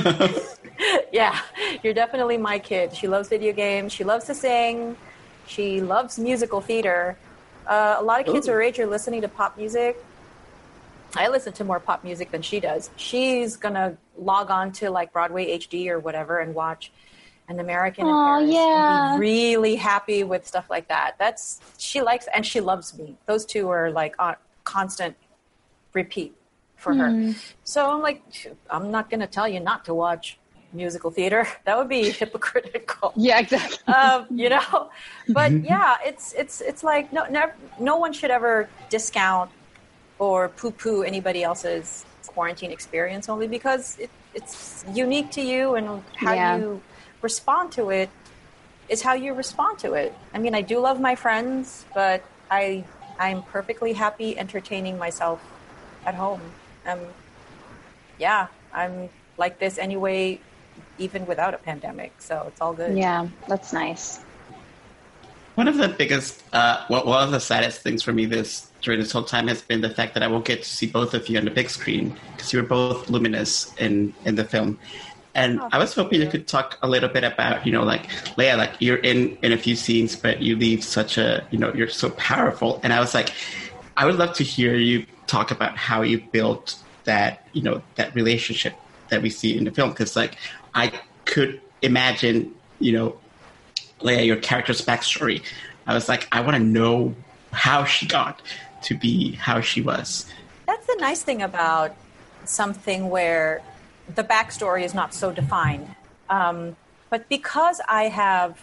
yeah, you're definitely my kid. She loves video games. She loves to sing. She loves musical theater. Uh, a lot of kids her age are listening to pop music. I listen to more pop music than she does. She's gonna log on to like Broadway HD or whatever and watch an American in Aw, Paris yeah. and be really happy with stuff like that. That's she likes and she loves me. Those two are like on constant repeat for her. So I'm like, I'm not gonna tell you not to watch musical theater. That would be hypocritical Yeah, exactly. um, you know. But yeah, it's it's it's like no never, no one should ever discount or poo-poo anybody else's quarantine experience only because it, it's unique to you and how Yeah. you respond to it is how you respond to it. I mean, I do love my friends, but I I'm perfectly happy entertaining myself at home. Um, yeah, I'm like this anyway, even without a pandemic. So it's all good. yeah, that's nice. One of the biggest, uh, well, one of the saddest things for me this during this whole time has been the fact that I won't get to see both of you on the big screen because you were both luminous in in the film. And oh, I was hoping you could talk a little bit about, you know, like Lea, like you're in in a few scenes, but you leave such a, you know, you're so powerful. And I was like, I would love to hear you talk about how you built that, you know, that relationship that we see in the film because, like, I could imagine, you know, Lea, your character's backstory. I was like, I want to know how she got to be how she was. That's the nice thing about something where the backstory is not so defined. Um, but because I have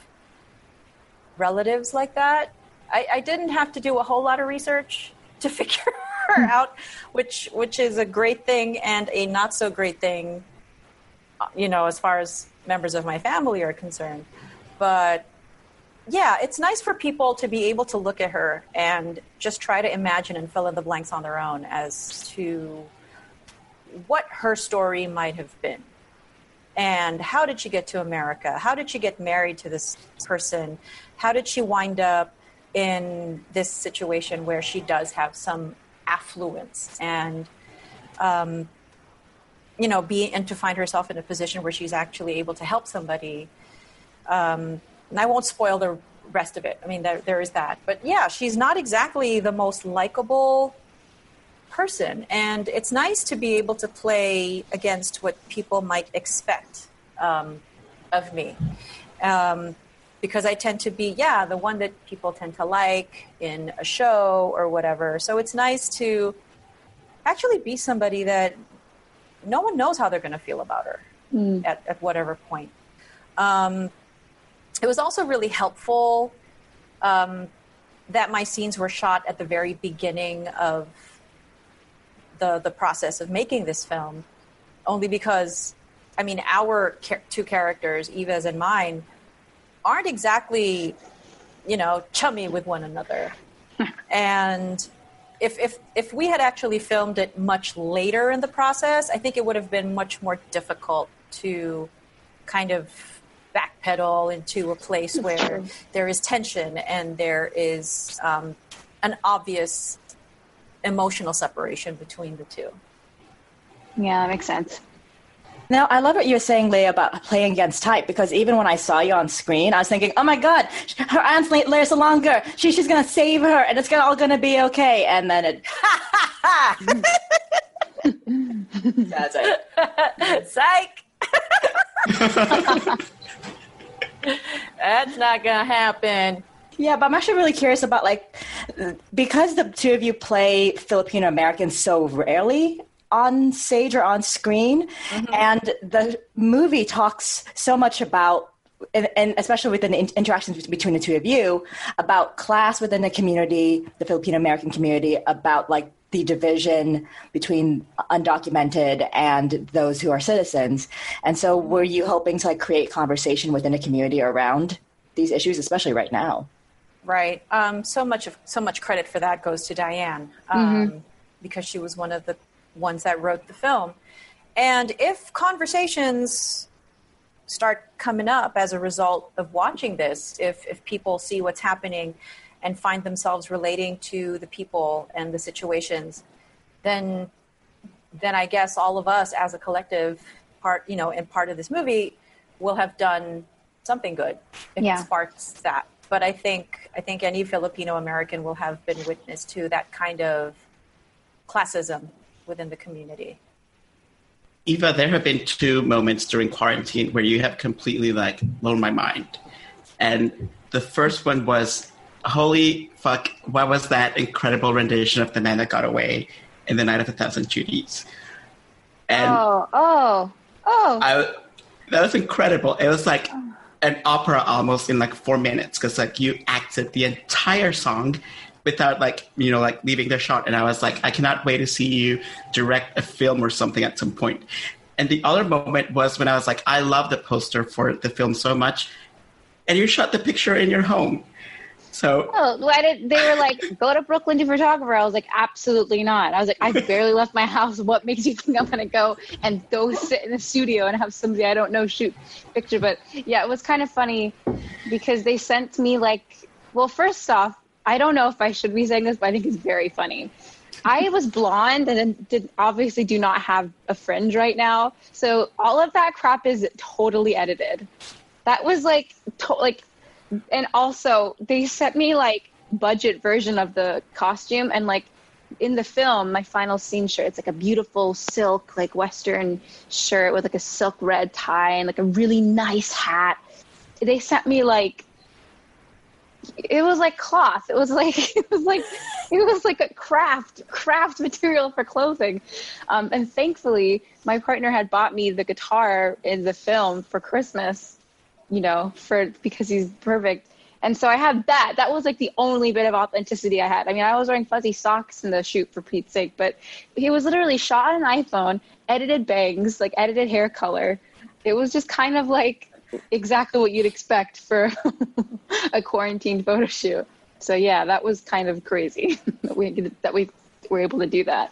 relatives like that, I, I didn't have to do a whole lot of research to figure her out, which which is a great thing and a not so great thing, uh, you know, as far as members of my family are concerned. But yeah, it's nice for people to be able to look at her and just try to imagine and fill in the blanks on their own as to what her story might have been. And how did she get to America? How did she get married to this person? How did she wind up in this situation where she does have some affluence and, um, you know, be and to find herself in a position where she's actually able to help somebody um, and I won't spoil the rest of it. I mean, there, there is that. But yeah, she's not exactly the most likable person. And it's nice to be able to play against what people might expect um, of me. Um, because I tend to be, yeah, the one that people tend to like in a show or whatever. So it's nice to actually be somebody that no one knows how they're going to feel about her at, at whatever point. Um, it was also really helpful um, that my scenes were shot at the very beginning of the the process of making this film, only because, I mean, our two characters, Eva's and mine, aren't exactly, you know, chummy with one another, and. If, if, if we had actually filmed it much later in the process, I think it would have been much more difficult to kind of backpedal into a place where there is tension and there is um, an obvious emotional separation between the two. Yeah, that makes sense. Now, I love what you were saying, Lea, about playing against type, because even when I saw you on screen, I was thinking, oh my god, her aunt's late Lea Salonga. She, she's going to save her, and it's gonna, all going to be okay. And then it. That's it. Psych! That's not gonna happen. Yeah, but I'm actually really curious about, like, because the two of you play Filipino Americans so rarely on stage or on screen, mm-hmm. and the movie talks so much about and, and especially within the in- interactions between the two of you, about class within the community, the Filipino American community, about like the division between undocumented and those who are citizens. And so, were you hoping to like create conversation within a community around these issues, especially right now? Right. Um, so much of so much credit for that goes to Diane um, because she was one of the ones that wrote the film. And if conversations start coming up as a result of watching this, if if people see what's happening and find themselves relating to the people and the situations, then then I guess all of us as a collective part, you know, and part of this movie will have done something good if Yeah. it sparks that. But I think I think any Filipino American will have been witness to that kind of classism within the community. Eva, there have been two moments during quarantine where you have completely like blown my mind. And the first one was, holy fuck, what was that incredible rendition of The Man That Got Away in The Night of a Thousand Judys? And Oh, oh, oh. I, that was incredible. It was like an opera almost in like four minutes because like you acted the entire song without like you know like leaving the shot and i was like i cannot wait to see you direct a film or something at some point and the other moment was when i was like i love the poster for the film so much and you shot the picture in your home so Oh, why did they were like go to Brooklyn to photographer? I was like, absolutely not. I was like, I barely left my house. What makes you think I'm gonna go and go sit in a studio and have somebody I don't know shoot picture? But yeah, it was kind of funny because they sent me like, well, first off, I don't know if I should be saying this, but I think it's very funny. I was blonde and did obviously do not have a fringe right now, so all of that crap is totally edited. That was like, to- like and also they sent me like budget version of the costume. And like in the film my final scene shirt it's like a beautiful silk like western shirt with like a silk red tie and like a really nice hat. They sent me like it was like cloth. It was like it was like it was like a craft craft material for clothing. Um, and thankfully my partner had bought me the guitar in the film for christmas you know, for because he's perfect. And so I had that. That was like the only bit of authenticity I had. I mean, I was wearing fuzzy socks in the shoot for Pete's sake, but he was literally shot on an iPhone, edited bangs, like edited hair color. It was just kind of like exactly what you'd expect for a quarantine photo shoot. So yeah, that was kind of crazy that we that we were able to do that.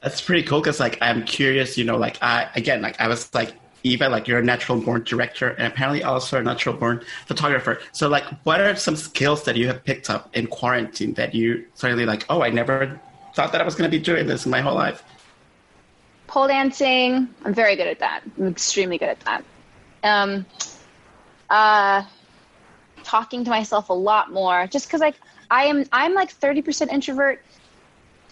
That's pretty cool because like I'm curious, you know, like I again like I was like Eva, like you're a natural born director and apparently also a natural born photographer. So like what are some skills that you have picked up in quarantine that you suddenly like, oh I never thought that I was gonna be doing this in my whole life? pole dancing. I'm very good at that. I'm extremely good at that. Um, uh, talking to myself a lot more, just because like I am, I'm like 30% introvert,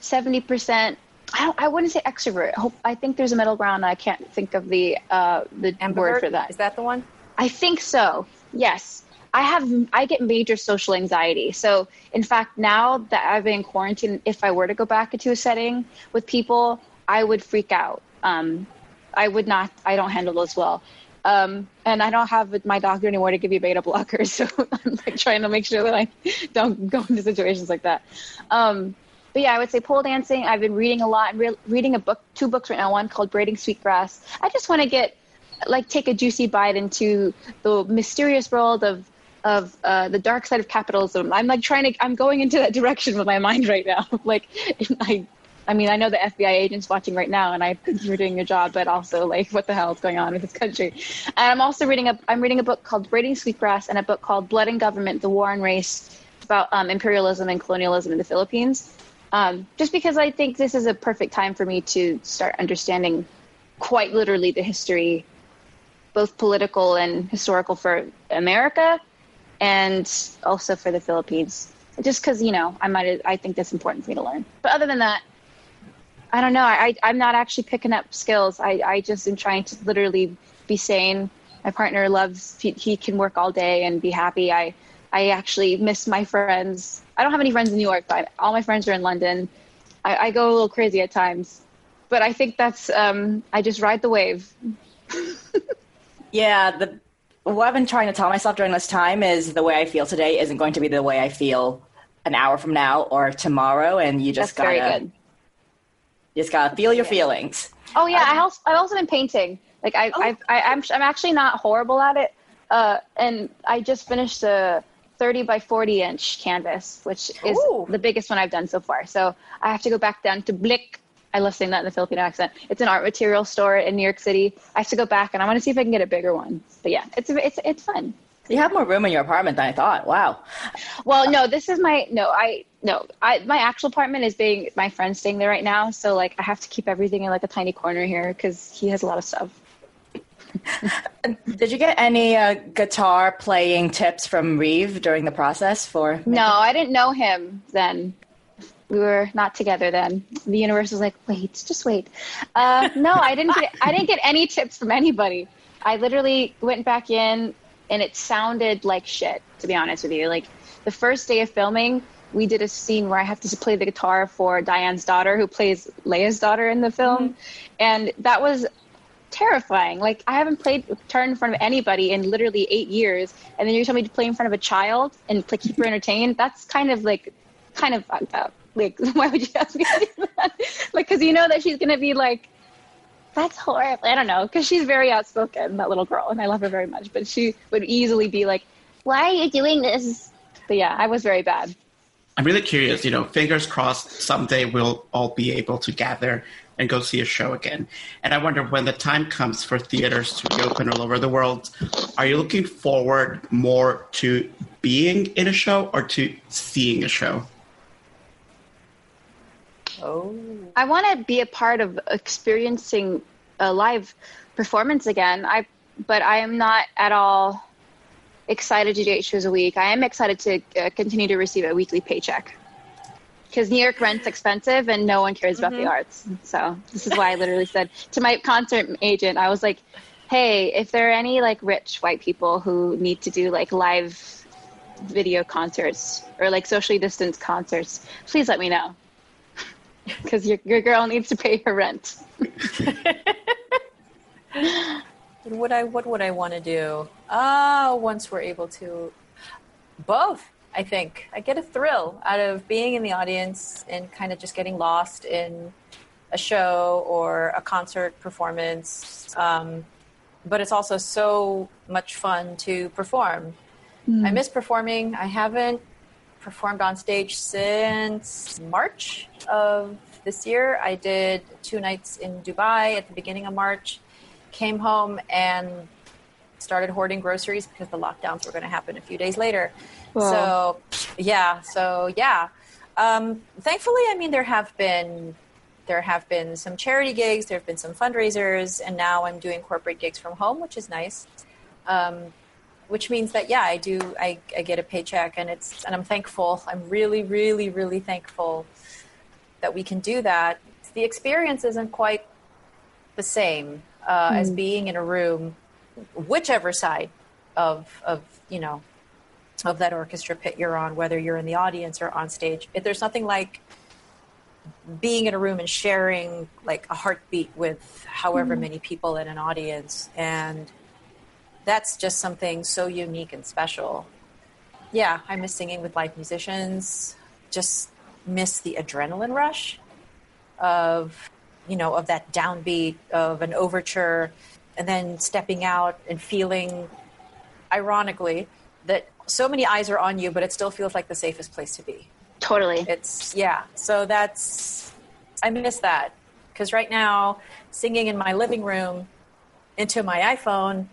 70%. I. I wouldn't say extrovert. I, hope, I think there's a middle ground. I can't think of the uh, the word for that. Is that the one? I think so. Yes. I have I get major social anxiety. So in fact now that I've been in quarantine, if I were to go back into a setting with people, I would freak out. Um, I would not I don't handle those well. Um, and I don't have my doctor anymore to give you beta blockers, so I'm like trying to make sure that I don't go into situations like that. Um, but yeah, I would say pole dancing. I've been reading a lot. I'm re- reading a book, two books right now. One called Braiding Sweetgrass. I just want to get like take a juicy bite into the mysterious world of of uh, the dark side of capitalism. I'm like trying to. I'm going into that direction with my mind right now. like I. I mean, I know the FBI agents watching right now, and I think you're doing your job, but also like, what the hell is going on with this country? And I'm also reading a, I'm reading a book called Braiding Sweetgrass and a book called Blood and Government: The War and Race, about um, imperialism and colonialism in the Philippines. Um, just because I think this is a perfect time for me to start understanding, quite literally, the history, both political and historical for America, and also for the Philippines. Just because you know, I might, I think that's important for me to learn. But other than that, I don't know. I, I'm not actually picking up skills. I, I just am trying to literally be sane. My partner loves, he, he can work all day and be happy. I, I actually miss my friends. I don't have any friends in New York, but all my friends are in London. I, I go a little crazy at times, but I think that's, um, I just ride the wave. Yeah, the what I've been trying to tell myself during this time is the way I feel today isn't going to be the way I feel an hour from now or tomorrow, and you just That's gotta. You just gotta feel your feelings. Oh yeah, I also I've also been painting. Like I, I've, I I'm I'm actually not horrible at it. Uh, and I just finished a 30 by 40 inch canvas, which is Ooh. the biggest one I've done so far. So I have to go back down to Blick. I love saying that in the Filipino accent. It's an art material store in New York City. I have to go back and I want to see if I can get a bigger one. But yeah, it's it's it's fun. You have more room in your apartment than I thought. Wow. Well, no, this is my no. I no. I my actual apartment is being my friend's staying there right now, so like I have to keep everything in like a tiny corner here because he has a lot of stuff. Did you get any uh, guitar playing tips from Reeve during the process for? No, I didn't know him then. We were not together then. The universe was like, wait, just wait. Uh, no, I didn't get. I didn't get any tips from anybody. I literally went back in, and it sounded like shit. To be honest with you, like the first day of filming, we did a scene where I have to play the guitar for Diane's daughter, who plays Lea's daughter in the film, and that was terrifying. Like I haven't played guitar in front of anybody in literally eight years, and then you're telling me to play in front of a child and like keep her entertained. That's kind of like, kind of fucked up. Like, why would you ask me to do that? Like, because you know that she's gonna be like, that's horrible. I don't know, because she's very outspoken, that little girl, and I love her very much. But she would easily be like, why are you doing this? But yeah, I was very bad. I'm really curious. You know, fingers crossed, someday we'll all be able to gather and go see a show again. And I wonder when the time comes for theaters to reopen all over the world, are you looking forward more to being in a show or to seeing a show? Oh. I want to be a part of experiencing a live performance again. I, but I am not at all excited to do eight shows a week. I am excited to uh, continue to receive a weekly paycheck because New York rent's expensive and no one cares about the arts. So this is why I literally said to my concert agent, I was like, "Hey, if there are any like rich white people who need to do like live video concerts or like socially distanced concerts, please let me know." Because your, your girl needs to pay her rent. What I what would I want to do? Uh, once we're able to, both. I think I get a thrill out of being in the audience and kind of just getting lost in a show or a concert performance. Um, but it's also so much fun to perform. I miss performing. I haven't performed on stage since March of this year. I did two nights in Dubai at the beginning of March, came home and started hoarding groceries because the lockdowns were going to happen a few days later. So, yeah, so yeah. Um, thankfully, I mean, there have been there have been some charity gigs, there have been some fundraisers, and now I'm doing corporate gigs from home, which is nice. Um, which means that yeah, I do I, I get a paycheck, and it's and I'm thankful. I'm really, really, really thankful that we can do that. The experience isn't quite the same uh, as being in a room, whichever side of of you know of that orchestra pit you're on, whether you're in the audience or on stage. If there's nothing like being in a room and sharing like a heartbeat with however many people in an audience, and that's just something so unique and special. Yeah, I miss singing with live musicians. Just miss the adrenaline rush of you know of that downbeat of an overture and then stepping out and feeling ironically that so many eyes are on you but it still feels like the safest place to be. Totally. it's yeah. So that's i miss that. Because right now singing in my living room into my iphone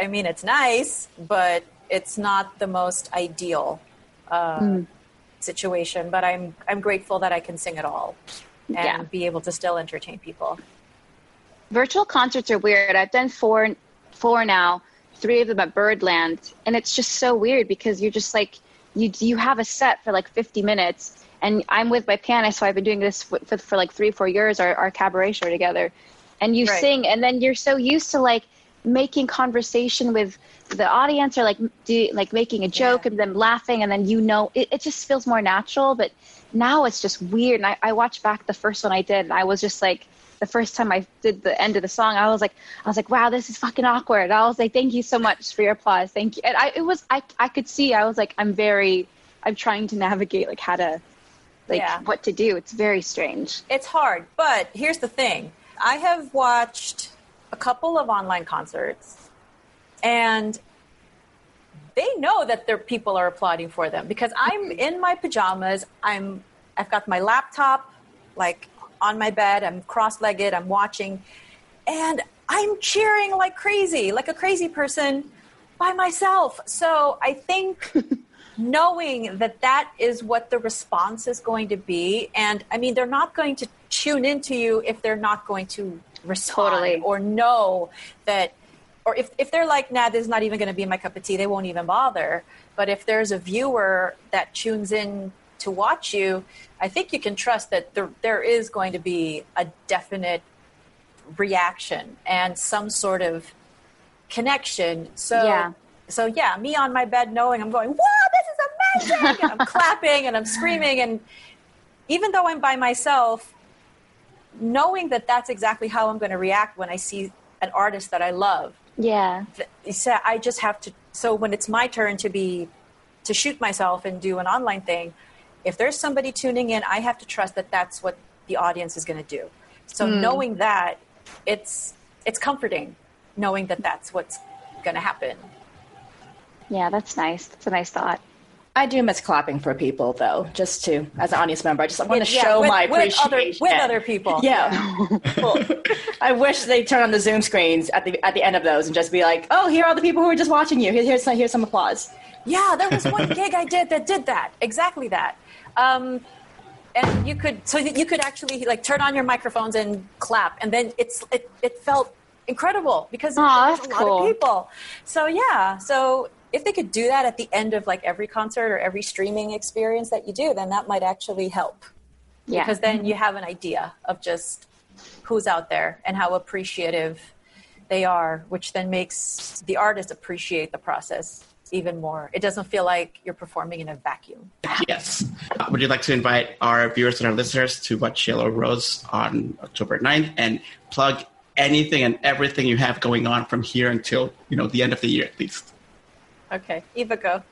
i mean it's nice but it's not the most ideal uh, situation but i'm i'm grateful that i can sing at all and Yeah. be able to still entertain people virtual concerts are weird. I've done four, four now, three of them at Birdland, and it's just so weird because you're just like you you have a set for like 50 minutes, and I'm with my pianist, so I've been doing this for, for, for like three, four years, our, our cabaret show together, and you Right. sing, and then you're so used to like making conversation with the audience or like do like making a joke Yeah. and them laughing and then you know it, it just feels more natural but now it's just weird and I, I watched back the first one i did and i was just like the first time i did the end of the song i was like i was like wow this is fucking awkward i was like thank you so much for your applause thank you and i it was i i could see i was like i'm very i'm trying to navigate like how to like Yeah. what to do. It's very strange. It's hard, but here's the thing. I have watched a couple of online concerts and they know that their people are applauding for them because I'm in my pajamas. I'm I've got my laptop like on my bed. I'm cross-legged. I'm watching and I'm cheering like crazy, like a crazy person by myself. So I think knowing that that is what the response is going to be, and I mean, they're not going to tune into you if they're not going to respond Totally. or know that, or if, if they're like, nah, this is not even going to be my cup of tea, they won't even bother. But if there's a viewer that tunes in to watch you, I think you can trust that there, there is going to be a definite reaction and some sort of connection. So Yeah. so yeah, me on my bed knowing I'm going, wow, this is amazing. and I'm clapping and I'm screaming and even though I'm by myself, knowing that that's exactly how I'm going to react when I see an artist that I love. Yeah. So I just have to. So when it's my turn to be to shoot myself and do an online thing, if there's somebody tuning in, I have to trust that that's what the audience is going to do. So hmm. knowing that, it's it's comforting knowing that that's what's going to happen. Yeah, that's nice. That's a nice thought. I do miss clapping for people, though, just to, as an audience member, I just want to Yeah, show with- my with other- appreciation. with other people. Yeah. Cool. I wish they turn on the Zoom screens at the at the end of those and just be like, oh, here are all the people who are just watching you. Here, here's, some, here's some applause. Yeah, there was one gig I did that did that exactly that. Um, and you could so you could actually like turn on your microphones and clap, and then it's it, it felt incredible because Aw, there's a that's lot cool. of people. So yeah, so if they could do that at the end of like every concert or every streaming experience that you do, then that might actually help Yeah. because then you have an idea of just who's out there and how appreciative they are, which then makes the artist appreciate the process even more. It doesn't feel like you're performing in a vacuum. Yes. Uh, would you like to invite our viewers and our listeners to watch Yellow Rose on October 9th and plug anything and everything you have going on from here until, you know, the end of the year at least? Okay, Eva, go.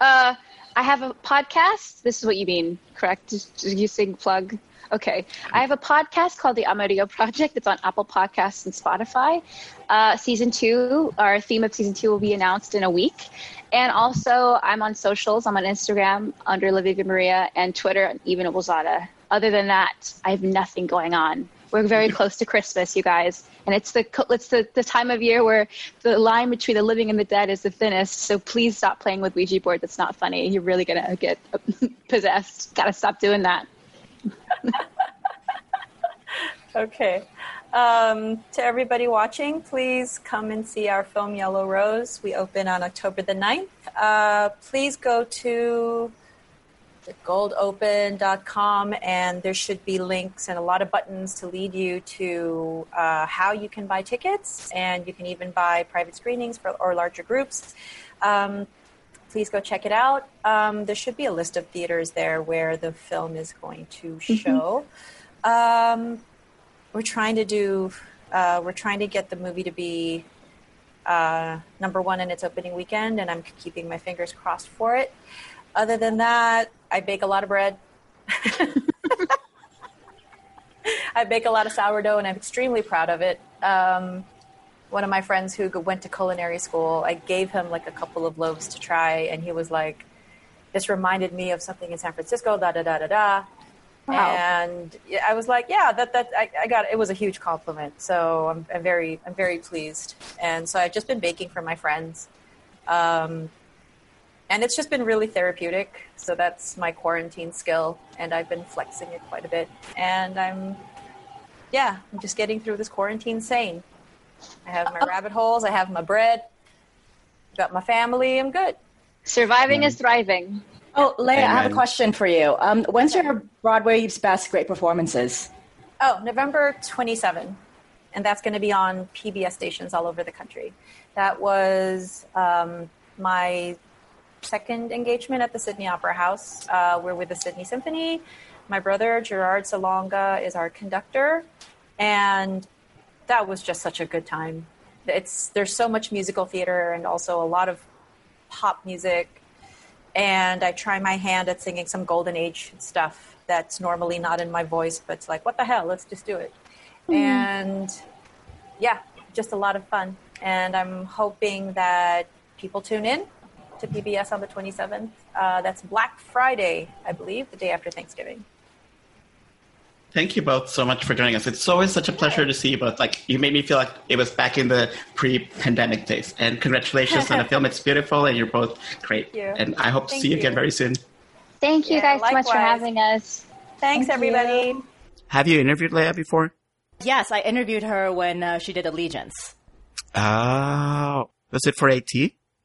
Uh, I have a podcast. This is what you mean, correct? You sing plug. Okay. I have a podcast called The Amarillo Project. It's on Apple Podcasts and Spotify. Uh, season two, our theme of season two will be announced in a week. And also, I'm on socials. I'm on Instagram under Olivia Maria and Twitter, and Eva Noblezada. Other than that, I have nothing going on. We're very close to Christmas, you guys, and it's the it's the, the time of year where the line between the living and the dead is the thinnest. So please stop playing with Ouija board. That's not funny. You're really gonna get possessed. Gotta stop doing that. Okay. Um, to everybody watching, please come and see our film Yellow Rose. We open on October the 9th. Uh, please go to goldopen.com and there should be links and a lot of buttons to lead you to uh, how you can buy tickets and you can even buy private screenings for, or larger groups. Um, please go check it out. Um, there should be a list of theaters there where the film is going to show. Um, we're trying to do. Uh, we're trying to get the movie to be uh, number one in its opening weekend, and I'm keeping my fingers crossed for it. Other than that, I bake a lot of bread. I bake a lot of sourdough, and I'm extremely proud of it. Um, one of my friends who went to culinary school, I gave him like a couple of loaves to try, and he was like, "This reminded me of something in San Francisco." Da da da da da. Wow. And I was like, "Yeah, that that I, I got it was a huge compliment." So I'm, I'm very I'm very pleased, and so I've just been baking for my friends, um, and it's just been really therapeutic. So that's my quarantine skill, and I've been flexing it quite a bit, and I'm yeah, I'm just getting through this quarantine sane. I have my rabbit holes. I have my bread. Got my family. I'm good. Surviving is thriving. Oh, Lea, I have a question for you. Um, when's your Broadway's best great performances? Oh, November 27. And that's going to be on PBS stations all over the country. That was um, my second engagement at the Sydney Opera House. Uh, we're with the Sydney Symphony. My brother, Gerard Salonga, is our conductor. And that was just such a good time. It's There's so much musical theater and also a lot of pop music. and I try my hand at singing some golden age stuff that's normally not in my voice, but it's like, what the hell? Let's just do it. And yeah, just a lot of fun. And I'm hoping that people tune in to PBS on the 27th. Uh, that's Black Friday, I believe, the day after Thanksgiving. Thank you both so much for joining us. It's always such a pleasure to see you both. Like you made me feel like it was back in the pre-pandemic days. And congratulations on the film. It's beautiful, and you're both great. Thank you. And I hope to Thank see you again very soon. Thank you Yeah, guys so much for having us. Thanks, Thank everybody. you. Have you interviewed Lea before? Yes, I interviewed her when uh, she did Allegiance. Oh, was it for AT?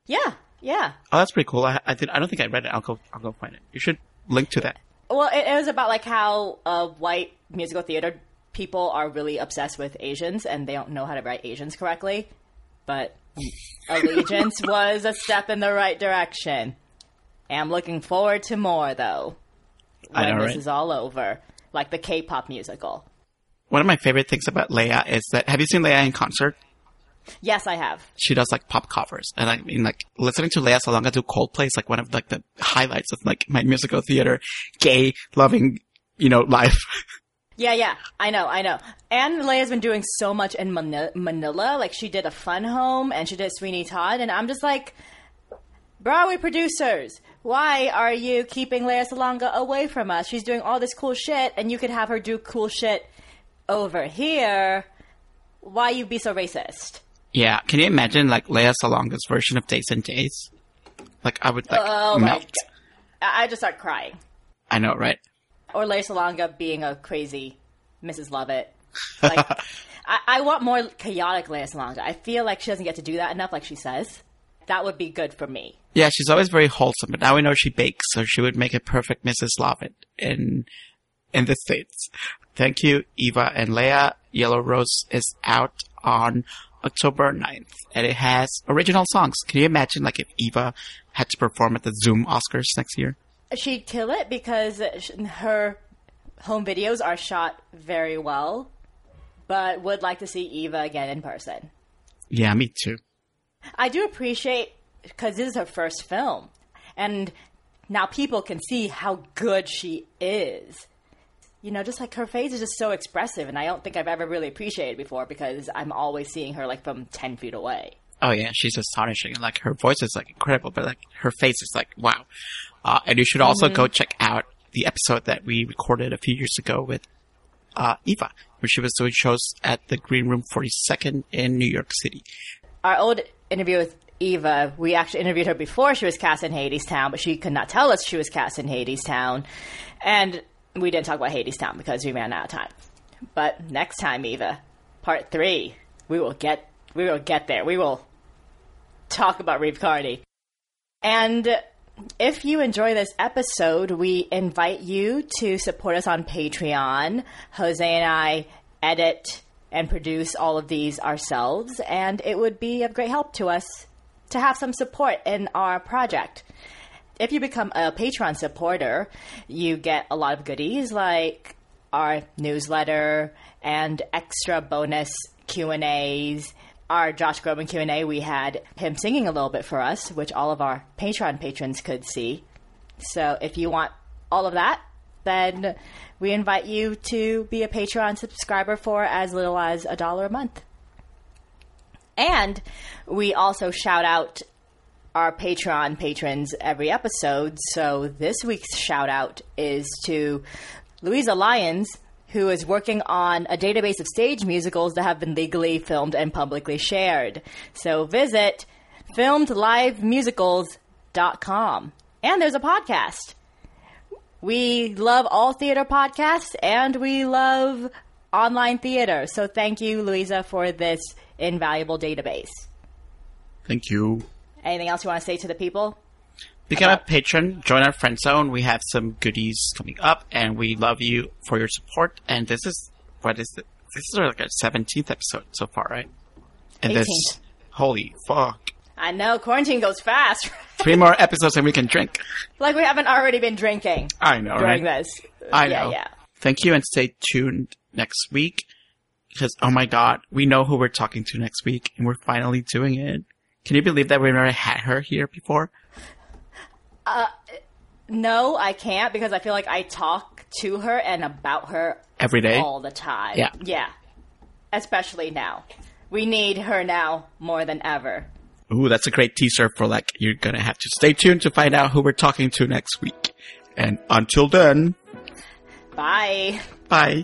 Yeah, yeah. Oh, that's pretty cool. I, I did. I don't think I read it. I'll go. I'll go find it. You should link to that. Well, it, it was about like how uh, white musical theater people are really obsessed with Asians and they don't know how to write Asians correctly. But Allegiance was a step in the right direction. I'm looking forward to more though. When I know, this right? is all over, like the K-pop musical. One of my favorite things about Lea is that have you seen Lea in concert? Yes, I have. She does like pop covers, and I mean like listening to Lea Salonga do Coldplay is like one of like the highlights of like my musical theater, gay loving, you know, life. Yeah, yeah, I know, I know. And Lea's been doing so much in Mani- Manila. Like she did a Fun Home and she did Sweeney Todd, and I'm just like, Broadway producers, why are you keeping Lea Salonga away from us? She's doing all this cool shit, and you could have her do cool shit over here. Why you be so racist? Yeah, can you imagine like Lea Salonga's version of Days and Days? Like I would like Oh melt. I just start crying. I know, right? Or Lea Salonga being a crazy Mrs. Lovett. Like, I, I want more chaotic Lea Salonga. I feel like she doesn't get to do that enough, like she says. That would be good for me. Yeah, she's always very wholesome, but now we know she bakes, so she would make a perfect Mrs. Lovett in in the states. Thank you, Eva and Lea. Yellow Rose is out on October 9th, and it has original songs. Can you imagine, like, if Eva had to perform at the Zoom Oscars next year? She'd kill it because her home videos are shot very well, but would like to see Eva again in person. Yeah, me too. I do appreciate because this is her first film, and now people can see how good she is. You know, just like her face is just so expressive, and I don't think I've ever really appreciated before because I'm always seeing her like from ten feet away. Oh yeah, she's astonishing. Like her voice is like incredible, but like her face is like wow. Uh, and you should also go check out the episode that we recorded a few years ago with uh, Eva, where she was doing shows at the Green Room 42nd in New York City. Our old interview with Eva, we actually interviewed her before she was cast in Hadestown, but she could not tell us she was cast in Hadestown, and we didn't talk about Hadestown because we ran out of time. But next time, Eva, part three, we will get we will get there. We will talk about Reeve Carney. And if you enjoy this episode, we invite you to support us on Patreon. Jose and I edit and produce all of these ourselves, and it would be of great help to us to have some support in our project. If you become a Patreon supporter, you get a lot of goodies like our newsletter and extra bonus Q&As. Our Josh Groban Q&A, we had him singing a little bit for us, which all of our Patreon patrons could see. So if you want all of that, then we invite you to be a Patreon subscriber for as little as a dollar a month. And we also shout out our Patreon patrons every episode. So this week's shout out is to Louisa Lyons, who is working on a database of stage musicals that have been legally filmed and publicly shared. So visit filmedlivemusicals.com. And there's a podcast. We love all theater podcasts and we love online theater. So thank you, Louisa, for this invaluable database. Thank you. Anything else you want to say to the people? Become a patron, join our friend zone. We have some goodies coming up, and we love you for your support. And this is what is it? This is like our seventeenth episode so far, right? And this, 18th. holy fuck, I know quarantine goes fast. three more episodes and we can drink. like we haven't already been drinking I know, during right? this. I yeah, know. yeah. Thank you, and stay tuned next week because oh my god, we know who we're talking to next week, and we're finally doing it. Can you believe that we've never had her here before? Uh, No, I can't because I feel like I talk to her and about her Every day? all the time. Yeah. Yeah. Especially now. We need her now more than ever. Ooh, that's a great teaser for like, you're gonna have to stay tuned to find out who we're talking to next week. And until then, Bye. bye.